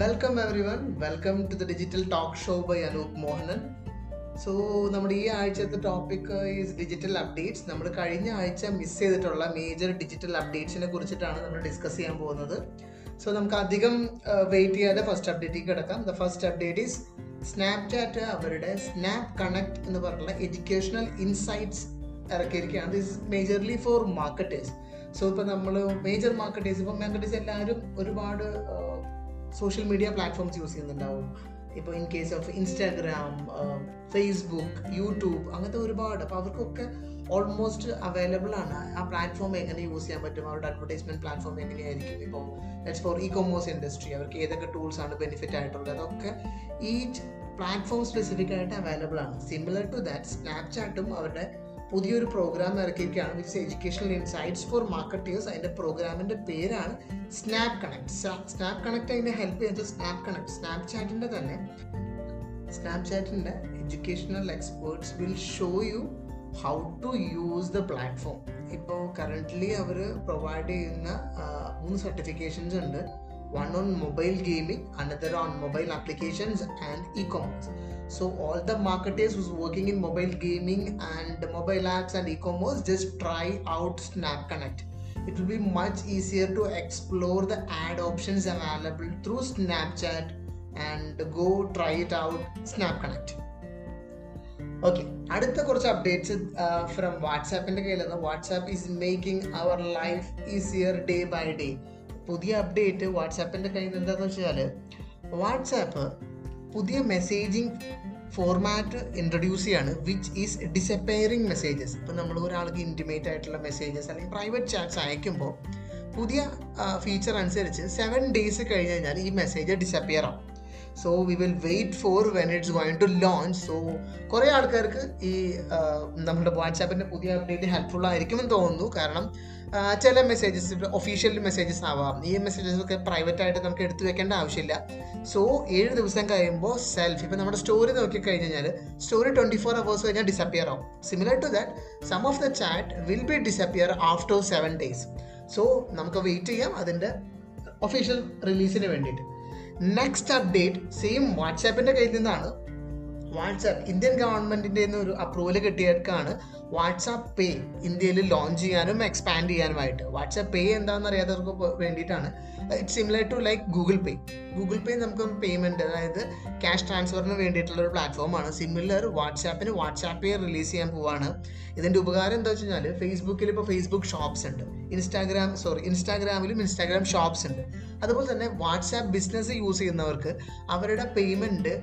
Welcome everyone welcome to the digital talk show by Anoop Mohanan so നമ്മുടെ ഈ ആഴ്ചത്തെ topic is digital updates നമ്മൾ കഴിഞ്ഞ ആഴ്ച മിസ് ചെയ്തിട്ടുള്ള മേജർ ഡിജിറ്റൽ അപ്ഡേറ്റ്സിനെ കുറിച്ചിട്ടാണ് നമ്മൾ ഡിസ്കസ് ചെയ്യാൻ പോകുന്നത്. സോ നമുക്ക് അധികം വെയിറ്റ് ചെയ്യാതെ ഫസ്റ്റ് അപ്ഡേറ്റിലേക്ക് കിടക്കാം. The first update is Snapchat അവരുടെ സ്നാപ് കണക്ട് എന്ന് പറഞ്ഞുള്ള educational insights ഇറക്കിയിരിക്കുകയാണ്. This majorly for marketers so ഇപ്പോൾ നമ്മൾ മേജർ മാർക്കറ്റേഴ്സ് ഇപ്പം മാർക്കറ്റേഴ്സ് എല്ലാവരും ഒരുപാട് സോഷ്യൽ മീഡിയ പ്ലാറ്റ്ഫോംസ് യൂസ് ചെയ്യുന്നുണ്ടാവും. ഇപ്പോൾ in case of Instagram Facebook YouTube അങ്ങനത്തെ ഒരുപാട്. അപ്പോൾ അവർക്കൊക്കെ ഓൾമോസ്റ്റ് അവൈലബിൾ ആണ് ആ പ്ലാറ്റ്ഫോം എങ്ങനെ യൂസ് ചെയ്യാൻ പറ്റും അവരുടെ അഡ്വർടൈസ്മെന്റ് പ്ലാറ്റ്ഫോം എങ്ങനെയായിരിക്കും. ഇപ്പോൾ that's for e commerce industry അവർക്ക് ഏതൊക്കെ ടൂൾസ് ആണ് ബെനിഫിറ്റ് ആയിട്ടുള്ളത്? അതൊക്കെ ഈ പ്ലാറ്റ്ഫോം സ്പെസിഫിക് ആയിട്ട് അവൈലബിൾ ആണ്. സിമിലർ ടു ദാറ്റ് സ്നാപ്ചാറ്റും അവരുടെ പുതിയൊരു programme ഇറക്കിയിരിക്കുകയാണ് which educational insights for marketers അതിന്റെ പ്രോഗ്രാമിന്റെ പേരാണ് സ്നാപ് കണക്ട് സ്നാപ് കണക്ട് അതിന്റെ ഹെൽപ്പ് ചെയ്യുന്നത് സ്നാപ് കണക്ട് സ്നാപ് ചാറ്റിന്റെ തന്നെ. Snap ചാറ്റിന്റെ educational experts will show you how to use the platform ഇപ്പോൾ കറന്റ്ലി അവർ പ്രൊവൈഡ് ചെയ്യുന്ന മൂന്ന് സർട്ടിഫിക്കേഷൻസ് ഉണ്ട്. one on mobile gaming, another on mobile applications and e-commerce. So all the marketers who's working in mobile gaming and mobile apps and e-commerce just try out Snap Connect. It will be much easier to explore the ad options available through Snapchat and go try it out Snap Connect. Okay അടുത്ത കുറച്ച് updates from വാട്സാപ്പിന്റെ കയ്യിൽ നിന്ന് WhatsApp is making our life easier day by day പുതിയ update വാട്സാപ്പിന്റെ കയ്യിൽ നിന്ന് എന്താണെന്ന് വെച്ചാൽ വാട്സാപ്പ് പുതിയ മെസ്സേജിങ് ഫോർമാറ്റ് ഇൻട്രൊഡ്യൂസ് ചെയ്യാണ് വിച്ച് ഈസ് ഡിസപ്പയറിങ് മെസ്സേജസ് ഇപ്പം നമ്മൾ ഒരാൾക്ക് ഇന്റിമേറ്റ് ആയിട്ടുള്ള മെസ്സേജസ് അല്ലെങ്കിൽ പ്രൈവറ്റ് ചാറ്റ്സ് അയക്കുമ്പോൾ പുതിയ ഫീച്ചർ അനുസരിച്ച് സെവൻ ഡേയ്സ് കഴിഞ്ഞ് കഴിഞ്ഞാൽ ഈ മെസ്സേജ് ഡിസപ്പിയർ ആവും. So we will wait for when it's going to launch so കുറേ ആൾക്കാർക്ക് ഈ നമ്മുടെ വാട്സാപ്പിന്റെ പുതിയ അപ്ഡേറ്റ് ഹെൽപ്ഫുൾ ആയിരിക്കും എന്ന് തോന്നുന്നു. കാരണം ചില മെസ്സേജസ് ഒഫീഷ്യൽ മെസ്സേജസ് ആവാം. ഈ മെസ്സേജസ് ഒക്കെ പ്രൈവറ്റ് ആയിട്ട് നമുക്ക് എടുത്തു വെക്കേണ്ട ആവശ്യമില്ല. സോ ഏഴ് ദിവസം കഴിയുമ്പോൾ സെൽഫ് ഇപ്പം നമ്മുടെ സ്റ്റോറി നോക്കി കഴിഞ്ഞ് കഴിഞ്ഞാൽ സ്റ്റോറി ട്വന്റി ഫോർ അവേഴ്സ് കഴിഞ്ഞാൽ ഡിസപ്പിയർ ആവും. Similar to that some of the chat will be disappear after seven days so നമുക്ക് വെയിറ്റ് ചെയ്യാം അതിന്റെ ഒഫീഷ്യൽ റിലീസിന് വേണ്ടിയിട്ട്. നെക്സ്റ്റ് അപ്ഡേറ്റ് സെയിം വാട്സാപ്പിന്റെ കയ്യിൽ നിന്നാണ്. വാട്സാപ്പ് ഇന്ത്യൻ ഗവൺമെന്റിന്റെ ഒരു അപ്രൂവൽ കിട്ടിയേക്കാണ് വാട്സാപ്പ് പേ ഇന്ത്യയിൽ ലോഞ്ച് ചെയ്യാനും എക്സ്പാൻഡ് ചെയ്യാനുമായിട്ട്. വാട്സാപ്പ് പേ എന്താണെന്ന് അറിയാത്തവർക്ക് വേണ്ടിയിട്ടാണ്. It similar to like Google Pay Google Pay നമുക്ക് പേയ്മെന്റ് അതായത് ക്യാഷ് ട്രാൻസ്ഫറിന് വേണ്ടിയിട്ടുള്ള ഒരു പ്ലാറ്റ്ഫോമാണ് സിമിലർ വാട്സാപ്പിന് വാട്സാപ്പ് പേ റിലീസ് ചെയ്യാൻ പോവാണ്. ഇതിന്റെ ഉപകാരം എന്താ വെച്ച് കഴിഞ്ഞാൽ ഫേസ്ബുക്കിൽ ഇപ്പോൾ ഫേസ്ബുക്ക് ഷോപ്സ് ഉണ്ട്. ഇൻസ്റ്റാഗ്രാം സോറി ഇൻസ്റ്റാഗ്രാമിലും ഇൻസ്റ്റാഗ്രാം ഷോപ്സ് ഉണ്ട്. അതുപോലെ തന്നെ വാട്സാപ്പ് ബിസിനസ് യൂസ് ചെയ്യുന്നവർക്ക് അവരുടെ പേയ്മെന്റ്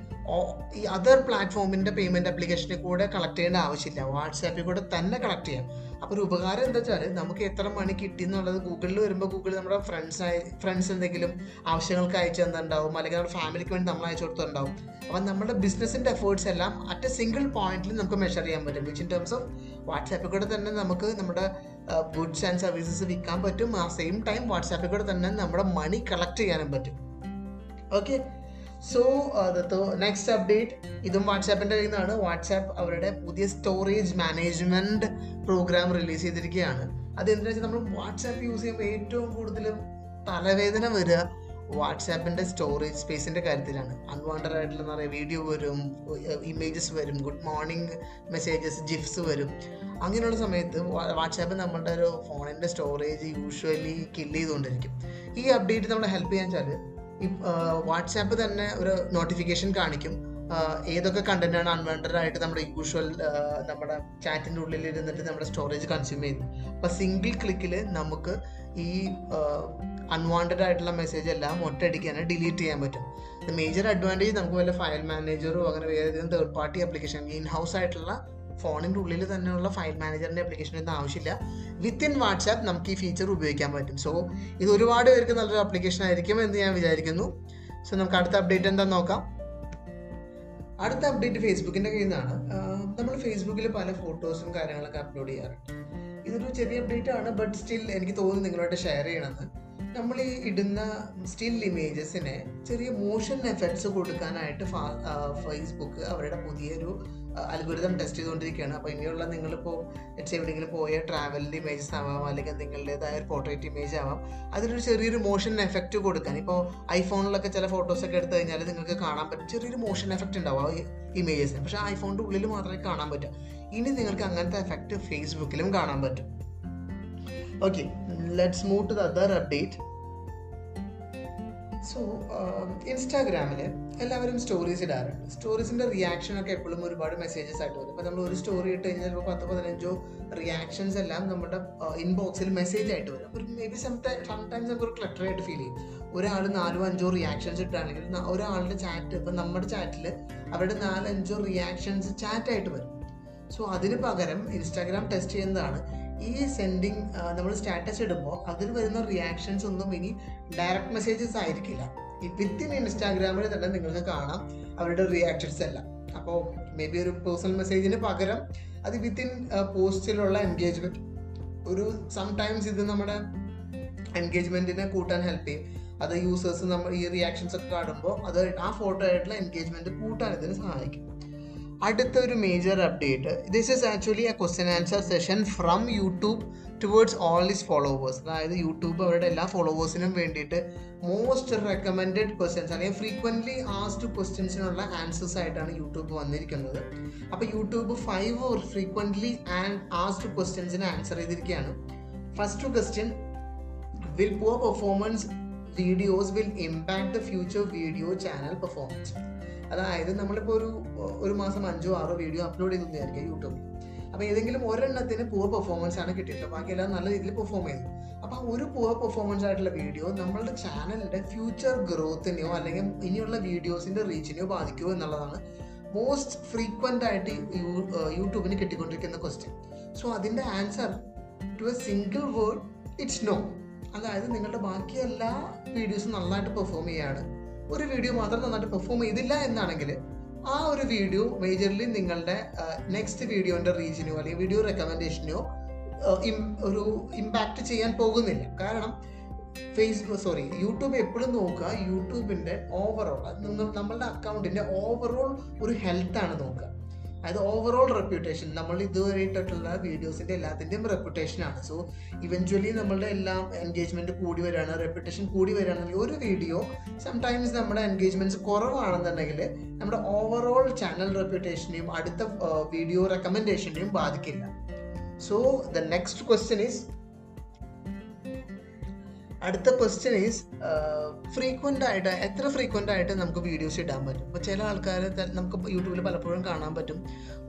ഈ അതർ പ്ലാറ്റ്ഫോമിന്റെ പേയ്മെന്റ് ആപ്ലിക്കേഷനിൽ കൂടെ കളക്ട് ചെയ്യേണ്ട ആവശ്യമില്ല. വാട്സാപ്പിൽ കൂടെ തന്നെ കളക്ട് ചെയ്യാം. അപ്പോൾ ഒരു ഉപകാരം എന്താ വെച്ചാൽ നമുക്ക് എത്ര മണി കിട്ടി എന്നുള്ളത് ഗൂഗിളിൽ വരുമ്പോൾ ഗൂഗിൾ നമ്മുടെ ഫ്രണ്ട്സ് ആയി ഫ്രണ്ട്സ് എന്തെങ്കിലും ആവശ്യങ്ങൾക്ക് അയച്ചു തന്നിട്ടുണ്ടാവും അല്ലെങ്കിൽ നമ്മുടെ ഫാമിലിക്ക് വേണ്ടി നമ്മൾ അയച്ചു കൊടുത്തിട്ടുണ്ടാവും. അപ്പം നമ്മുടെ ബിസിനസിന്റെ എഫേർട്സ് എല്ലാം അറ്റ് എ സിംഗിൾ പോയിന്റിൽ നമുക്ക് മെഷർ ചെയ്യാൻ പറ്റും. വിച്ച് ഇൻ ടേംസ് ഓഫ് വാട്സാപ്പിൽ കൂടെ തന്നെ നമുക്ക് നമ്മുടെ ഗുഡ്സ് ആൻഡ് സർവീസസ് വിൽക്കാൻ പറ്റും. ആ സെയിം ടൈം വാട്സാപ്പിൽ കൂടെ തന്നെ നമ്മുടെ മണി കളക്ട് ചെയ്യാനും പറ്റും. ഓക്കെ സോ നെക്സ്റ്റ് അപ്ഡേറ്റ് ഇതും വാട്സാപ്പിന്റെ കയ്യിൽ നിന്നാണ്. വാട്സാപ്പ് അവരുടെ പുതിയ സ്റ്റോറേജ് മാനേജ്മെന്റ് പ്രോഗ്രാം റിലീസ് ചെയ്തിരിക്കുകയാണ്. അത് എന്താ വെച്ചാൽ നമ്മൾ വാട്സാപ്പ് യൂസ് ചെയ്യുമ്പോൾ ഏറ്റവും കൂടുതൽ തലവേദന വരിക വാട്സാപ്പിന്റെ സ്റ്റോറേജ് സ്പേസിന്റെ കാര്യത്തിലാണ്. അൺവാണ്ടഡ് ആയിട്ടുള്ള നിറയെ വീഡിയോ വരും ഇമേജസ് വരും ഗുഡ് മോർണിംഗ് മെസ്സേജസ് ജിഫ്സ് വരും. അങ്ങനെയുള്ള സമയത്ത് വാട്സാപ്പ് നമ്മുടെ ഒരു ഫോണിന്റെ സ്റ്റോറേജ് യൂഷ്വലി കില്ല് ചെയ്തുകൊണ്ടിരിക്കും. ഈ അപ്ഡേറ്റ് നമ്മളെ ഹെൽപ്പ് ചെയ്യാൻ വെച്ചാൽ വാട്സാപ്പ് തന്നെ ഒരു നോട്ടിഫിക്കേഷൻ കാണിക്കും. ഏതൊക്കെ കണ്ടന്റാണ് അൺവാണ്ടഡ് ആയിട്ട് നമ്മുടെ യൂഷ്വൽ നമ്മുടെ ചാറ്റിന്റെ ഉള്ളിൽ ഇരുന്നിട്ട് നമ്മുടെ സ്റ്റോറേജ് കൺസ്യൂം ചെയ്യുന്നത്. അപ്പം സിംഗിൾ ക്ലിക്കിൽ നമുക്ക് ഈ അൺവാണ്ടഡ് ആയിട്ടുള്ള മെസ്സേജ് എല്ലാം ഒറ്റയടിക്കാനും ഡിലീറ്റ് ചെയ്യാൻ പറ്റും. മേജർ അഡ്വാന്റേജ് നമുക്ക് വല്ല ഫയൽ മാനേജറോ അങ്ങനെ വേറെ ഏതെങ്കിലും third party application in house ആയിട്ടുള്ള ഫോണിന്റെ ഉള്ളിൽ തന്നെയുള്ള ഫയൽ മാനേജറിന്റെ ആപ്ലിക്കേഷൻ ഒന്നും ആവശ്യമില്ല. വിത്തിൻ വാട്സാപ്പ് നമുക്ക് ഈ ഫീച്ചർ ഉപയോഗിക്കാൻ പറ്റും. സോ ഇത് ഒരുപാട് പേർക്ക് നല്ലൊരു ആപ്ലിക്കേഷൻ ആയിരിക്കും എന്ന് ഞാൻ വിചാരിക്കുന്നു. സോ നമുക്ക് അടുത്ത അപ്ഡേറ്റ് എന്താ നോക്കാം. അടുത്ത അപ്ഡേറ്റ് ഫേസ്ബുക്കിന്റെ കയ്യിൽ നിന്നാണ്. നമ്മൾ ഫേസ്ബുക്കിൽ പല ഫോട്ടോസും കാര്യങ്ങളൊക്കെ അപ്ലോഡ് ചെയ്യാറുണ്ട്. ഇതൊരു ചെറിയ അപ്ഡേറ്റ് ആണ് ബട്ട് സ്റ്റിൽ എനിക്ക് തോന്നുന്നു നിങ്ങളോട് ഷെയർ ചെയ്യണമെന്ന്. നമ്മൾ ഈ ഇടുന്ന സ്റ്റിൽ ഇമേജസിനെ ചെറിയ മോഷൻ എഫക്ട്സ് കൊടുക്കാനായിട്ട് ഫേസ്ബുക്ക് അവരുടെ പുതിയൊരു അത്ഭുതം ടെസ്റ്റ് ചെയ്തുകൊണ്ടിരിക്കുകയാണ് അപ്പോൾ ഇനിയുള്ള നിങ്ങളിപ്പോൾ എവിടെയെങ്കിലും പോയ ട്രാവലിന്റെ ഇമേജസ് ആവാം അല്ലെങ്കിൽ നിങ്ങളുടേതായ ഒരു പോർട്രേറ്റ് ഇമേജ് ആവാം അതിനൊരു ചെറിയൊരു മോഷൻ എഫക്റ്റ് കൊടുക്കാൻ. ഇപ്പോൾ ഐഫോണിലൊക്കെ ചില ഫോട്ടോസൊക്കെ എടുത്തു കഴിഞ്ഞാൽ നിങ്ങൾക്ക് കാണാൻ പറ്റും. ചെറിയൊരു മോഷൻ എഫക്റ്റ് ഉണ്ടാവും ഇമേജസിന് പക്ഷേ ഐഫോണിന്റെ ഉള്ളിൽ മാത്രമേ കാണാൻ പറ്റൂ. ഇനി നിങ്ങൾക്ക് അങ്ങനത്തെ എഫക്റ്റ് ഫേസ്ബുക്കിലും കാണാൻ പറ്റും. Okay let's move to the other update so ഇൻസ്റ്റാഗ്രാമിൽ എല്ലാവരും സ്റ്റോറീസ് ഇടാറുണ്ട്. സ്റ്റോറീസിന്റെ റിയാക്ഷൻ ഒക്കെ എപ്പോഴും ഒരുപാട് മെസ്സേജസ് ആയിട്ട് വരും. അപ്പോൾ നമ്മൾ ഒരു സ്റ്റോറി ഇട്ട് കഴിഞ്ഞാൽ ചിലപ്പോൾ പത്ത് പതിനഞ്ചോ റിയാക്ഷൻസ് എല്ലാം നമ്മുടെ ഇൻബോക്സിൽ മെസ്സേജ് ആയിട്ട് വരും. അപ്പോൾ മേ ബി സംടൈം സംടൈംസ് നമുക്ക് ഒരു ക്ലറ്ററായിട്ട് ഫീൽ ചെയ്യും. ഒരാൾ നാലോ അഞ്ചോ റിയാക്ഷൻസ് ഇട്ടാണെങ്കിൽ ഒരാളുടെ ചാറ്റ് ഇപ്പം നമ്മുടെ ചാറ്റിൽ അവരുടെ നാലഞ്ചോ റിയാക്ഷൻസ് ചാറ്റായിട്ട് വരും. സോ അതിന് പകരം ഇൻസ്റ്റാഗ്രാം ടെസ്റ്റ് ചെയ്യുന്നതാണ് ഈ സെൻഡിങ് നമ്മൾ സ്റ്റാറ്റസ് ഇടുമ്പോൾ അതിൽ വരുന്ന റിയാക്ഷൻസ് ഒന്നും ഇനി ഡയറക്റ്റ് മെസ്സേജസ് ആയിരിക്കില്ല. വിത്തിൻ ഇൻസ്റ്റാഗ്രാമിൽ തന്നെ നിങ്ങൾക്ക് കാണാം അവരുടെ റിയാക്ഷൻസ് എല്ലാം. അപ്പോൾ മേ ബി ഒരു പേഴ്സണൽ മെസ്സേജിന് പകരം അത് വിത്തിൻ പോസ്റ്റിലുള്ള എൻഗേജ്മെന്റ് ഒരു സംടൈംസ് ഇത് നമ്മുടെ എൻഗേജ്മെന്റിനെ കൂട്ടാൻ ഹെൽപ്പ് ചെയ്യും. അത് യൂസേഴ്സ് നമ്മൾ ഈ റിയാക്ഷൻസ് ഒക്കെ കാണുമ്പോൾ അത് ആ ഫോട്ടോ ആയിട്ടുള്ള എൻഗേജ്മെന്റ് കൂട്ടാൻ ഇതിന് സഹായിക്കും. അടുത്ത ഒരു major update this is actually a question answer session from YouTube towards all is followers അതായത് യൂട്യൂബ് അവരുടെ എല്ലാ ഫോളോവേഴ്സിനും വേണ്ടിയിട്ട് മോസ്റ്റ് റെക്കമെൻഡഡ് ക്വസ്റ്റ്യൻസ് അല്ലെങ്കിൽ ഫ്രീക്വന്റ്ലി ആസ്ഡ് ക്വസ്റ്റ്യൻസിനുള്ള ആൻസേഴ്സ് ആയിട്ടാണ് യൂട്യൂബ് വന്നിരിക്കുന്നത്. അപ്പോൾ YouTube five frequently and asked ക്വസ്റ്റ്യൻസിന് answer ചെയ്തിരിക്കുകയാണ്. First question will poor performance videos will impact the future video channel performance അതായത് നമ്മളിപ്പോൾ ഒരു ഒരു മാസം അഞ്ചോ ആറോ വീഡിയോ അപ്ലോഡ് ചെയ്തു വിചാരിക്കുക യൂട്യൂബിൽ അപ്പോൾ ഏതെങ്കിലും ഒരെണ്ണത്തിന് പുവർ പെർഫോമൻസ് ആണ് കിട്ടിയിട്ട് ബാക്കി എല്ലാം നല്ല രീതിയിൽ പെർഫോം ചെയ്തു. അപ്പോൾ ഒരു പുവർ പെർഫോമൻസ് ആയിട്ടുള്ള വീഡിയോ നമ്മളുടെ ചാനലിന്റെ ഫ്യൂച്ചർ ഗ്രോത്തിനെയോ അല്ലെങ്കിൽ ഇനിയുള്ള വീഡിയോസിന്റെ റീച്ചിനെയോ ബാധിക്കുമോ എന്നുള്ളതാണ് മോസ്റ്റ് ഫ്രീക്വന്റ് ആയിട്ട് യൂട്യൂബിന് കിട്ടിക്കൊണ്ടിരിക്കുന്ന ക്വസ്റ്റ്യൻ സോ അതിന്റെ answer to a single word it's no അതായത് നിങ്ങളുടെ ബാക്കി എല്ലാ വീഡിയോസും നന്നായിട്ട് പെർഫോം ചെയ്യാണ്. ഒരു വീഡിയോ മാത്രം നന്നായിട്ട് പെർഫോം ചെയ്തില്ല എന്നാണെങ്കിൽ ആ ഒരു വീഡിയോ മേജർലി നിങ്ങളുടെ നെക്സ്റ്റ് വീഡിയോന്റെ റീച്ചിനോ അല്ലെങ്കിൽ വീഡിയോ റെക്കമെൻഡേഷനോ ഒരു ഇമ്പാക്റ്റ് ചെയ്യാൻ പോകുന്നില്ല. കാരണം ഫേസ്ബുക്ക് സോറി യൂട്യൂബ് എപ്പോഴും നോക്കുക യൂട്യൂബിന്റെ ഓവറോൾ നിങ്ങൾ നമ്മളുടെ അക്കൗണ്ടിന്റെ ഓവറോൾ ഒരു ഹെൽത്താണ് നോക്കുക. അതായത് ഓവറോൾ റെപ്യൂട്ടേഷൻ നമ്മൾ ഇതുവരെ ഇട്ടിട്ടുള്ള വീഡിയോസിന്റെ എല്ലാത്തിന്റെയും റെപ്യൂട്ടേഷൻ ആണ്. സോ ഇവഞ്ച്വലി നമ്മളുടെ എല്ലാം എൻഗേജ്മെന്റ് കൂടി വരികയാണ് റെപ്യൂട്ടേഷൻ കൂടി വരികയാണെങ്കിൽ ഒരു വീഡിയോ സംടൈംസ് നമ്മുടെ എൻഗേജ്മെന്റ്സ് കുറവാണെന്നുണ്ടെങ്കിൽ നമ്മുടെ ഓവറോൾ ചാനൽ റെപ്യൂട്ടേഷനെയും അടുത്ത വീഡിയോ റെക്കമെൻഡേഷനെയും ബാധിക്കില്ല. So the next question is അടുത്ത ക്വസ്റ്റ്യൻ ഈസ് ഫ്രീക്വന്റ് ആയിട്ട് എത്ര ഫ്രീക്വന്റ് ആയിട്ട് നമുക്ക് വീഡിയോസ് ഇടാൻ പറ്റും? ഇപ്പോൾ ചില ആൾക്കാർ നമുക്ക് യൂട്യൂബിൽ പലപ്പോഴും കാണാൻ പറ്റും.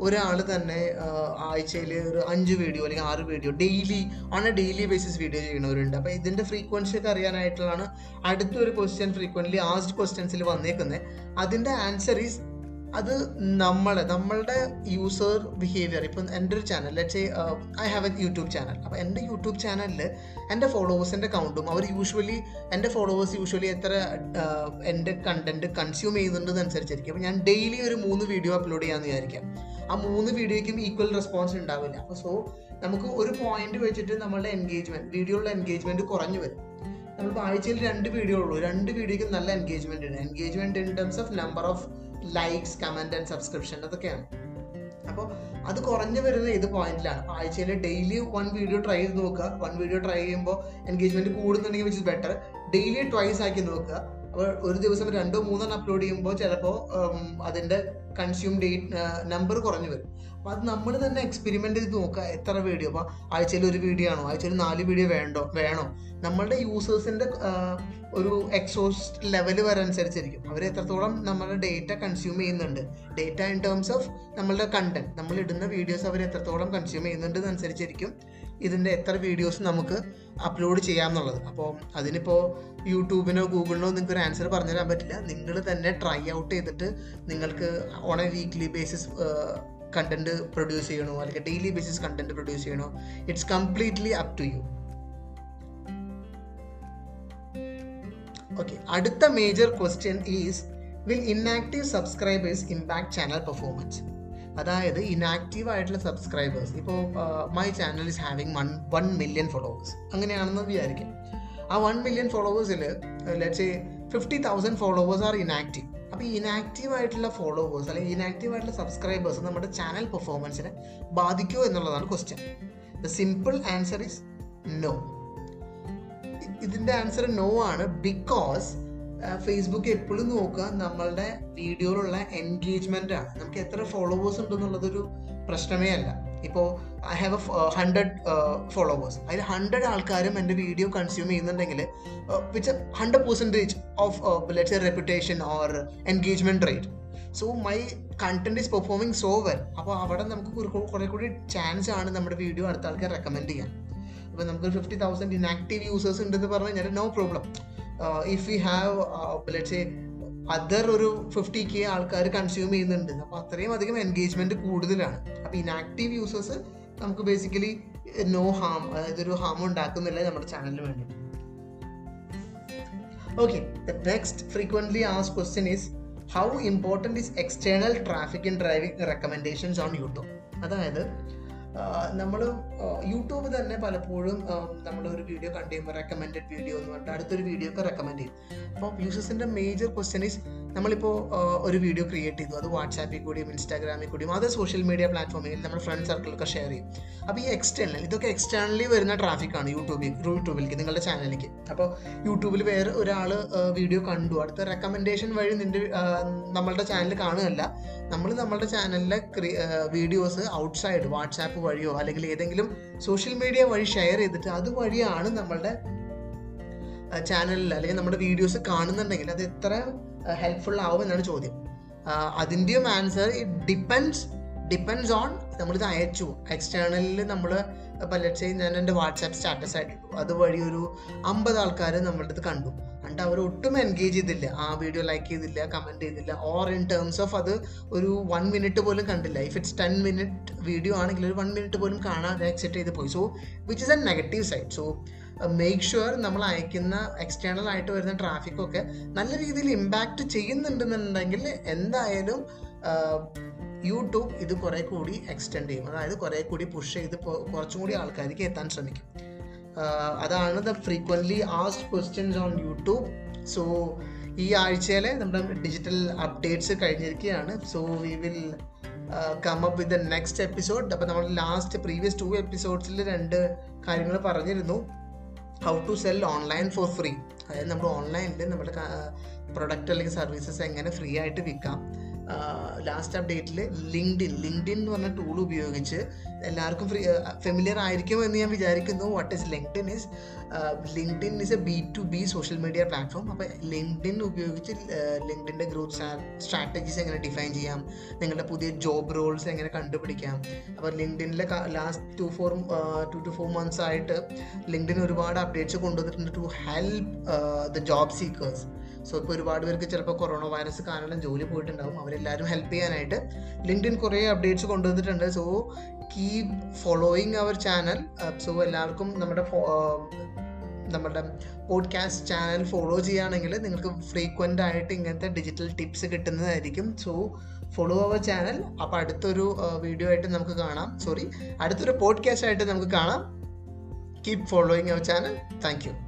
ഒരാൾ തന്നെ ആഴ്ചയിൽ ഒരു അഞ്ച് വീഡിയോ അല്ലെങ്കിൽ ആറ് video daily on a daily basis video ചെയ്യുന്നവരുണ്ട്. അപ്പോൾ ഇതിന്റെ ഫ്രീക്വൻസി ഒക്കെ അറിയാനായിട്ടുള്ളതാണ് അടുത്തൊരു ക്വസ്റ്റ്യൻ ഫ്രീക്വന്റ്ലി ആസ്ഡ് ക്വസ്റ്റ്യൻസിൽ വന്നേക്കുന്നത് അതിന്റെ ആൻസർ ഈസ് അത് നമ്മളെ നമ്മളുടെ യൂസർ ബിഹേവിയർ ഇപ്പം എന്റെ ഒരു channel let's I have a YouTube channel അപ്പോൾ എന്റെ യൂട്യൂബ് ചാനലിൽ എന്റെ ഫോളോവേഴ്സിന്റെ കൗണ്ടും അവർ യൂഷ്വലി എന്റെ ഫോളോവേഴ്സ് യൂഷ്വലി എത്ര ആഹ്, എന്റെ കണ്ടന്റ് കൺസ്യൂം ചെയ്യുന്നുണ്ടെന്ന് അനുസരിച്ചിരിക്കും അപ്പോൾ ഞാൻ ഡെയിലി ഒരു മൂന്ന് വീഡിയോ അപ്ലോഡ് ചെയ്യാമെന്ന് വിചാരിക്കാം. ആ മൂന്ന് വീഡിയോയ്ക്കും ഈക്വൽ റെസ്പോൺസ് ഉണ്ടാവില്ല. അപ്പോൾ സോ നമുക്ക് ഒരു പോയിന്റ് വെച്ചിട്ട് നമ്മളുടെ എൻഗേജ്മെന്റ് വീഡിയോയുടെ എൻഗേജ്മെന്റ് കുറഞ്ഞു വരും. നമ്മളിപ്പോൾ ആഴ്ചയിൽ രണ്ട് വീഡിയോ ഉള്ളൂ. രണ്ട് വീഡിയോയ്ക്കും നല്ല എൻഗേജ്മെന്റ് ഉണ്ട് engagement in terms of number of likes comment and subscription അതൊക്കെയാണ്. അപ്പോൾ അത് കുറഞ്ഞു വരുന്ന ഏത് പോയിന്റിലാണ് ആഴ്ചയിൽ ഡെയിലി വൺ വീഡിയോ ട്രൈ ചെയ്ത് നോക്കുക. വൺ വീഡിയോ ട്രൈ ചെയ്യുമ്പോൾ engagement കൂടുന്നുണ്ടെങ്കിൽ which is better daily twice ആക്കി നോക്കുക. അപ്പോൾ ഒരു ദിവസം രണ്ടോ മൂന്നോ അപ്ലോഡ് ചെയ്യുമ്പോൾ ചിലപ്പോൾ അതിന്റെ കൺസ്യൂം ഡേറ്റ് നമ്പർ കുറഞ്ഞു വരും. അപ്പോൾ അത് നമ്മൾ തന്നെ എക്സ്പെരിമെന്റ് ചെയ്ത് നോക്കുക എത്ര വീഡിയോ അപ്പോൾ ആഴ്ചയിൽ ഒരു വീഡിയോ ആണോ? ആഴ്ചയിൽ നാല് വീഡിയോ വേണ്ടോ? വേണോ? നമ്മളുടെ യൂസേഴ്സിന്റെ ഒരു എക്സോസ്റ്റ് ലെവൽ വരനുസരിച്ചിരിക്കും അവർ എത്രത്തോളം നമ്മളുടെ ഡേറ്റ കൺസ്യൂം ചെയ്യുന്നുണ്ട്. ഡേറ്റ ഇൻ ടേംസ് ഓഫ് നമ്മളുടെ കണ്ടന്റ് നമ്മൾ ഇടുന്ന വീഡിയോസ് അവർ എത്രത്തോളം കൺസ്യൂം ചെയ്യുന്നുണ്ട് അനുസരിച്ചിരിക്കും ഇതിന്റെ എത്ര വീഡിയോസ് നമുക്ക് അപ്ലോഡ് ചെയ്യാമെന്നുള്ളത് അപ്പോൾ അതിനിപ്പോൾ യൂട്യൂബിനോ ഗൂഗിളിനോ നിങ്ങൾക്ക് ഒരു ആൻസർ പറഞ്ഞു തരാൻ പറ്റില്ല. നിങ്ങൾ തന്നെ ട്രൈ ഔട്ട് ചെയ്തിട്ട് നിങ്ങൾക്ക് on a weekly basis content produce ചെയ്യണോ? അല്ലെങ്കിൽ ഡെയിലി ബേസിസ് കണ്ടന്റ് പ്രൊഡ്യൂസ് ചെയ്യണോ? It's completely up to you okay അടുത്ത major question is will inactive subscribers impact channel performance അതായത് ഇനാക്റ്റീവ് ആയിട്ടുള്ള സബ്സ്ക്രൈബേഴ്സ് ഇപ്പോൾ my channel is having one one million followers അങ്ങനെയാണെന്ന് വിചാരിക്കും. ആ one million ഫോളോവേഴ്സിൽ let's fifty thousand followers are inactive അപ്പോൾ inactive ആയിട്ടുള്ള followers അല്ലെങ്കിൽ ഇനാക്റ്റീവ് ആയിട്ടുള്ള സബ്സ്ക്രൈബേഴ്സ് നമ്മുടെ ചാനൽ പെർഫോമൻസിനെ ബാധിക്കുമോ എന്നുള്ളതാണ് question the simple answer is no ഇതിന്റെ ആൻസർ നോ ആണ് ബിക്കോസ് ഫേസ്ബുക്ക് എപ്പോഴും നോക്കുക നമ്മളുടെ വീഡിയോയിലുള്ള എൻഗേജ്മെന്റ് ആണ്. നമുക്ക് എത്ര ഫോളോവേഴ്സ് ഉണ്ടെന്നുള്ളതൊരു പ്രശ്നമേ അല്ല. ഇപ്പോൾ I have a hundred followers അതിൽ ഹൺഡ്രഡ് ആൾക്കാരും എന്റെ വീഡിയോ കൺസ്യൂം ചെയ്യുന്നുണ്ടെങ്കിൽ which hundred percentage of let's reputation or engagement rate so my content is performing so well അപ്പോൾ അവിടെ നമുക്ക് കുറെ കൂടി ചാൻസ് ആണ് നമ്മുടെ വീഡിയോ അടുത്ത ആൾക്കാർ റെക്കമെൻഡ് ചെയ്യാൻ. അപ്പോൾ നമുക്ക് ഫിഫ്റ്റി തൗസൻഡ് ഇനാക്റ്റീവ് യൂസേഴ്സ് ഉണ്ടെന്ന് പറഞ്ഞു കഴിഞ്ഞാൽ no problem if you have let's other ഒരു ഫിഫ്റ്റി കെ ആൾക്കാർ കൺസ്യൂം ചെയ്യുന്നുണ്ട്. അപ്പോൾ അത്രയും അധികം എൻഗേജ്മെന്റ് കൂടുതലാണ്. അപ്പോൾ ഇനാക്റ്റീവ് യൂസേഴ്സ് നമുക്ക് ബേസിക്കലി നോ ഹാം ഒരു ഹാം ഉണ്ടാക്കുന്നില്ല നമ്മുടെ ചാനലിന് വേണ്ടി okay next frequently ask question is how important is external traffic in driving recommendations on YouTube അതായത് നമ്മൾ യൂട്യൂബ് തന്നെ പലപ്പോഴും നമ്മൾ ഒരു വീഡിയോ കണ്ടു കഴിയുമ്പോൾ റെക്കമെൻഡഡ് വീഡിയോ എന്ന് പറഞ്ഞിട്ട് അടുത്തൊരു വീഡിയോ ഒക്കെ റെക്കമെൻഡ് ചെയ്യും. അപ്പോൾ യൂസേഴ്സിന്റെ മേജർ ക്വസ്റ്റ്യൻ ഈസ് നമ്മളിപ്പോൾ ഒരു വീഡിയോ ക്രിയേറ്റ് ചെയ്തു. അത് വാട്സാപ്പിൽ കൂടിയും ഇൻസ്റ്റാഗ്രാമിൽ കൂടിയും അത് സോഷ്യൽ മീഡിയ പ്ലാറ്റ്ഫോമിൽ നമ്മുടെ ഫ്രണ്ട് സർക്കിളൊക്കെ ഷെയർ ചെയ്യും. അപ്പോൾ ഈ എക്സ്റ്റേണൽ ഇതൊക്കെ എക്സ്റ്റേണലി വരുന്ന ട്രാഫിക്കാണ് യൂട്യൂബിൽ യൂട്യൂബിലേക്ക് നിങ്ങളുടെ ചാനലിലേക്ക് അപ്പോൾ യൂട്യൂബിൽ വേറെ ഒരാൾ വീഡിയോ കണ്ടു. അടുത്ത റെക്കമെൻഡേഷൻ വഴി നിന്റെ നമ്മളുടെ ചാനൽ കാണുകയല്ല. നമ്മൾ നമ്മളുടെ ചാനലിലെ വീഡിയോസ് ഔട്ട്സൈഡ് വാട്സാപ്പ് വഴിയോ അല്ലെങ്കിൽ ഏതെങ്കിലും സോഷ്യൽ മീഡിയ വഴി ഷെയർ ചെയ്തിട്ട് അതുവഴിയാണ് നമ്മളുടെ ചാനലിൽ അല്ലെങ്കിൽ നമ്മുടെ വീഡിയോസ് കാണുന്നുണ്ടെങ്കിൽ അത് എത്ര ഹെൽപ്ഫുൾ ആവും എന്നാണ് ചോദ്യം. അതിന്റെയും answer it depends depends on നമ്മളിത് അയച്ചു. എക്സ്റ്റേണലിൽ നമ്മൾ ലെറ്റ്സ് ഞാൻ എന്റെ വാട്സാപ്പ് സ്റ്റാറ്റസ് ആയിട്ടിട്ടു അതുവഴി ഒരു അമ്പത് ആൾക്കാർ നമ്മളുടെ ഇത് കണ്ടു. എന്നിട്ട് അവർ ഒട്ടും എൻഗേജ് ചെയ്തില്ല. ആ വീഡിയോ ലൈക്ക് ചെയ്തില്ല കമന്റ് ചെയ്തില്ല. ഓർ ഇൻ ടേംസ് ഓഫ് അത് ഒരു വൺ മിനിറ്റ് പോലും കണ്ടില്ല. If it's ten minute video ആണെങ്കിൽ ഒരു വൺ മിനിറ്റ് പോലും കാണാതെ അക്സെപ്റ്റ് ചെയ്ത് പോയി. So which is a negative side so make sure നമ്മൾ അയക്കുന്ന എക്സ്റ്റേണൽ ആയിട്ട് വരുന്ന ട്രാഫിക്കൊക്കെ നല്ല രീതിയിൽ ഇമ്പാക്റ്റ് ചെയ്യുന്നുണ്ടെന്നുണ്ടെങ്കിൽ എന്തായാലും യൂട്യൂബ് ഇത് കുറെ കൂടി എക്സ്റ്റെൻഡ് ചെയ്യും. അതായത് കുറെ കൂടി പുഷ് ചെയ്ത് കുറച്ചും കൂടി ആൾക്കാർക്ക് എത്താൻ ശ്രമിക്കും. അതാണ് the frequently asked questions on YouTube so ഈ ആഴ്ചയിലെ നമ്മുടെ ഡിജിറ്റൽ അപ്ഡേറ്റ്സ് കഴിഞ്ഞിരിക്കുകയാണ്. So we will come up with the next episode അപ്പോൾ നമ്മൾ ലാസ്റ്റ് പ്രീവിയസ് ടു എപ്പിസോഡ്സിൽ രണ്ട് കാര്യങ്ങൾ പറഞ്ഞിരുന്നു. How to sell online for free അതായത് നമ്മൾ ഓൺലൈനിൽ നമ്മുടെ പ്രൊഡക്റ്റ് അല്ലെങ്കിൽ സർവീസസ് എങ്ങനെ ഫ്രീ ആയിട്ട് വിൽക്കാം. ലാസ്റ്റ് അപ്ഡേറ്റിൽ ലിങ്ക്ഡിൻ ലിങ്ക്ഡിൻ എന്ന് പറഞ്ഞ ടൂൾ ഉപയോഗിച്ച് എല്ലാവർക്കും ഫ്രീ ഫെമിലിയർ ആയിരിക്കും എന്ന് ഞാൻ വിചാരിക്കുന്നു. What is LinkedIn is LinkedIn is a B to B social media platform അപ്പോൾ ലിങ്ക്ഡിൻ ഉപയോഗിച്ച് ലിങ്ക്ഡിന്റെ ഗ്രോത്ത് സ്ട്രാറ്റജീസ് എങ്ങനെ ഡിഫൈൻ ചെയ്യാം? നിങ്ങളുടെ പുതിയ ജോബ് റോൾസ് എങ്ങനെ കണ്ടുപിടിക്കാം? അപ്പോൾ ലിങ്ക്ഡിനിലെ last two four two two four months ആയിട്ട് ലിങ്ക്ഡിൻ ഒരുപാട് അപ്ഡേറ്റ്സ് കൊണ്ടുവന്നിട്ടുണ്ട് to help the job seekers so ഇപ്പോൾ ഒരുപാട് പേർക്ക് ചിലപ്പോൾ കൊറോണ വൈറസ് കാരണം ജോലി പോയിട്ടുണ്ടാവും. അവരെല്ലാവരും ഹെൽപ്പ് ചെയ്യാനായിട്ട് ലിങ്ക്ഡിൻ കുറേ അപ്ഡേറ്റ്സ് കൊണ്ടുവന്നിട്ടുണ്ട്. So keep following our channel so എല്ലാവർക്കും നമ്മുടെ നമ്മുടെ പോഡ്കാസ്റ്റ് ചാനൽ ഫോളോ ചെയ്യുകയാണെങ്കിൽ നിങ്ങൾക്ക് ഫ്രീക്വന്റ് ആയിട്ട് ഇങ്ങനത്തെ ഡിജിറ്റൽ ടിപ്സ് കിട്ടുന്നതായിരിക്കും. സോ ഫോളോ അവർ ചാനൽ അപ്പോൾ അടുത്തൊരു വീഡിയോ ആയിട്ട് നമുക്ക് കാണാം. സോറി അടുത്തൊരു പോഡ്കാസ്റ്റ് ആയിട്ട് നമുക്ക് കാണാം. Keep following our channel thank you